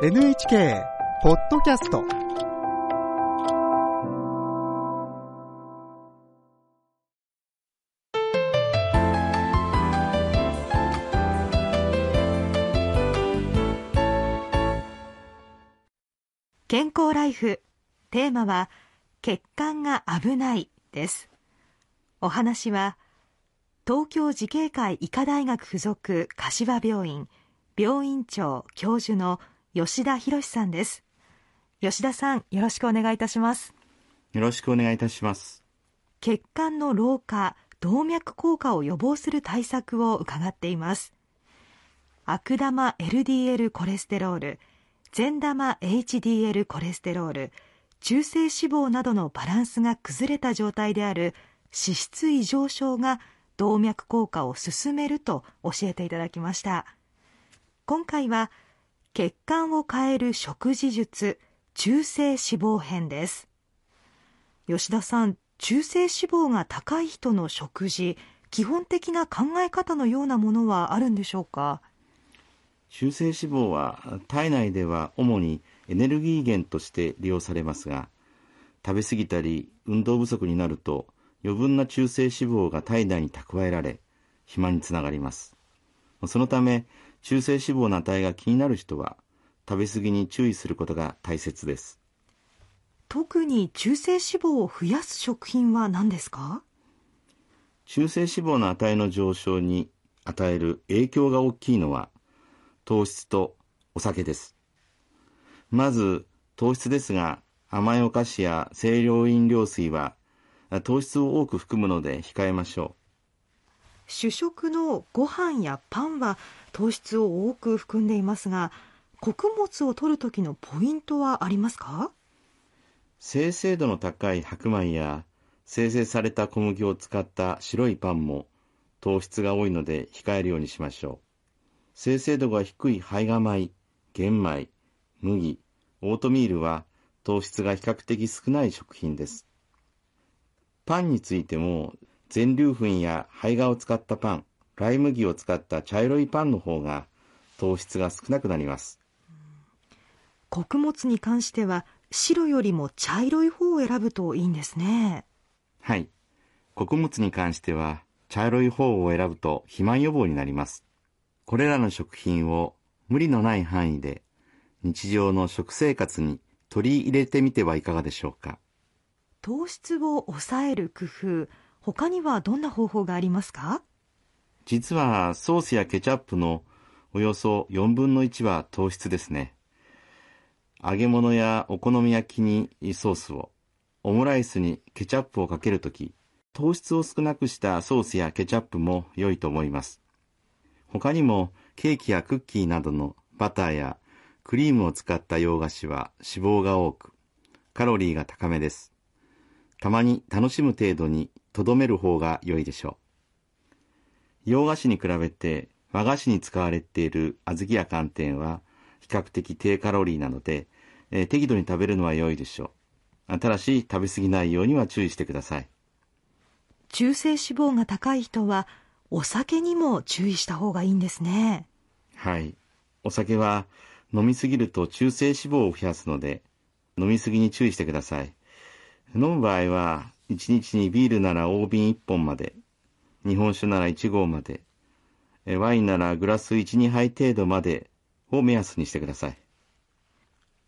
NHK ポッドキャスト。健康ライフ。テーマは血管が危ないです。お話は東京慈恵会医科大学附属柏病院病院長教授の吉田博さんです。吉田さんよろしくお願いいたします。よろしくお願いいたします。血管の老化動脈硬化を予防する対策を伺っています。悪玉 LDL コレステロール善玉 HDL コレステロール中性脂肪などのバランスが崩れた状態である脂質異常症が動脈硬化を進めると教えていただきました。今回は血管を変える食事術中性脂肪編です。吉田さん中性脂肪が高い人の食事基本的な考え方のようなものはあるんでしょうか？中性脂肪は体内では主にエネルギー源として利用されますが食べ過ぎたり運動不足になると余分な中性脂肪が体内に蓄えられ肥満につながります。そのため中性脂肪の値が気になる人は食べ過ぎに注意することが大切です。特に中性脂肪を増やす食品は何ですか？中性脂肪の値の上昇に与える影響が大きいのは糖質とお酒です。まず糖質ですが甘いお菓子や清涼飲料水は糖質を多く含むので控えましょう主食のご飯やパンは糖質を多く含んでいますが穀物を取る時のポイントはありますか？精製度の高い白米や精製された小麦を使った白いパンも糖質が多いので控えるようにしましょう。精製度が低い胚芽米玄米麦オートミールは糖質が比較的少ない食品です。パンについても全粒粉や胚芽を使ったパンライ麦を使った茶色いパンの方が糖質が少なくなります。穀物に関しては白よりも茶色い方を選ぶといいんですね。はい。穀物に関しては茶色い方を選ぶと肥満予防になります。これらの食品を無理のない範囲で日常の食生活に取り入れてみてはいかがでしょうか。糖質を抑える工夫他にはどんな方法がありますか？実はソースやケチャップのおよそ4分の1は糖質ですね。揚げ物やお好み焼きにソースをオムライスにケチャップをかけるとき糖質を少なくしたソースやケチャップも良いと思います。他にもケーキやクッキーなどのバターやクリームを使った洋菓子は脂肪が多くカロリーが高めです。たまに楽しむ程度にとどめる方が良いでしょう洋菓子に比べて和菓子に使われている小豆や寒天は比較的低カロリーなので、えー、適度に食べるのは良いでしょうただし食べ過ぎないようには注意してください中性脂肪が高い人はお酒にも注意した方がいいんですね。はい。お酒は飲みすぎると中性脂肪を増やすので、飲みすぎに注意してください。飲む場合は、1日にビールなら大瓶1本まで、日本酒なら1合まで、ワインならグラス1、2杯程度までを目安にしてください。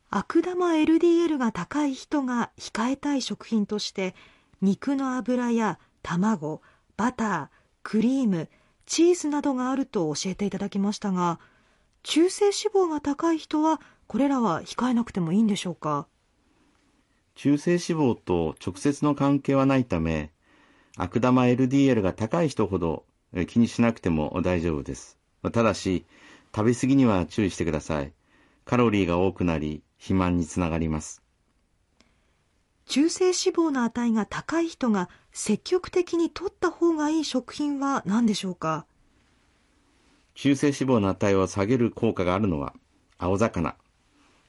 悪玉 LDL が高い人が控えたい食品として、肉の油や卵、バター、クリーム、チーズなどがあると教えていただきましたが、中性脂肪が高い人はこれらは控えなくてもいいんでしょうか？中性脂肪と直接の関係はないため、悪玉 LDL が高い人ほど気にしなくても大丈夫です。ただし、食べ過ぎには注意してください。カロリーが多くなり、肥満につながります。中性脂肪の値が高い人が積極的に取った方がいい食品は何でしょうか？中性脂肪の値を下げる効果があるのは青魚、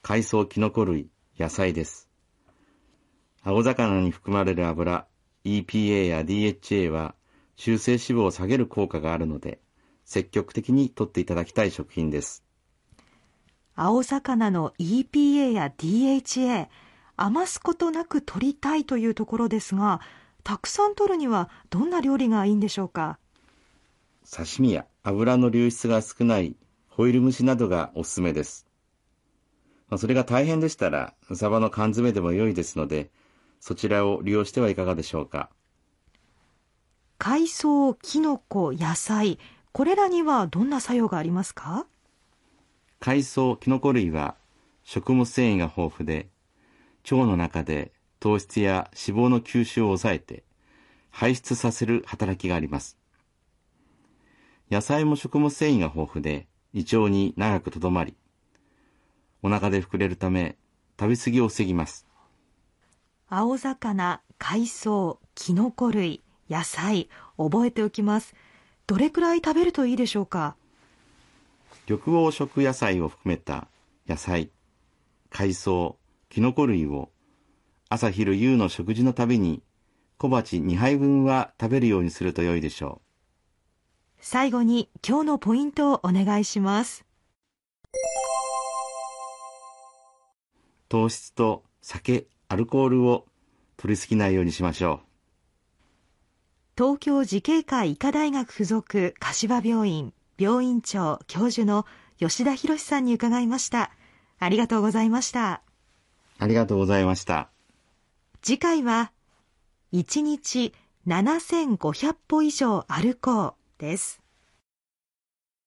海藻キノコ類、野菜です。青魚に含まれる油、EPA や DHA は中性脂肪を下げる効果があるので積極的に取っていただきたい食品です。青魚の EPA や DHA 余すことなく取りたいというところですがたくさん取るにはどんな料理がいいんでしょうか？刺身や油の流出が少ないホイル蒸しなどがおすすめです。それが大変でしたら、サバの缶詰でも良いですので、そちらを利用してはいかがでしょうか？海藻、キノコ、野菜、これらにはどんな作用がありますか？海藻、キノコ類は食物繊維が豊富で、腸の中で糖質や脂肪の吸収を抑えて排出させる働きがあります。野菜も食物繊維が豊富で胃腸に長くとどまり、お腹で膨れるため食べ過ぎを防ぎます。青魚、海藻、キノコ類、野菜、覚えておきます。どれくらい食べるといいでしょうか？緑黄色野菜を含めた野菜、海藻、キノコ類を朝昼夕の食事のたびに小鉢2杯分は食べるようにすると良いでしょう。最後に今日のポイントをお願いします。糖質と酒、アルコールを取りすぎないようにしましょう。東京慈恵会医科大学附属柏病院病院長教授の吉田博さんに伺いました。ありがとうございました。ありがとうございました。次回は、1日7500歩以上歩こうです。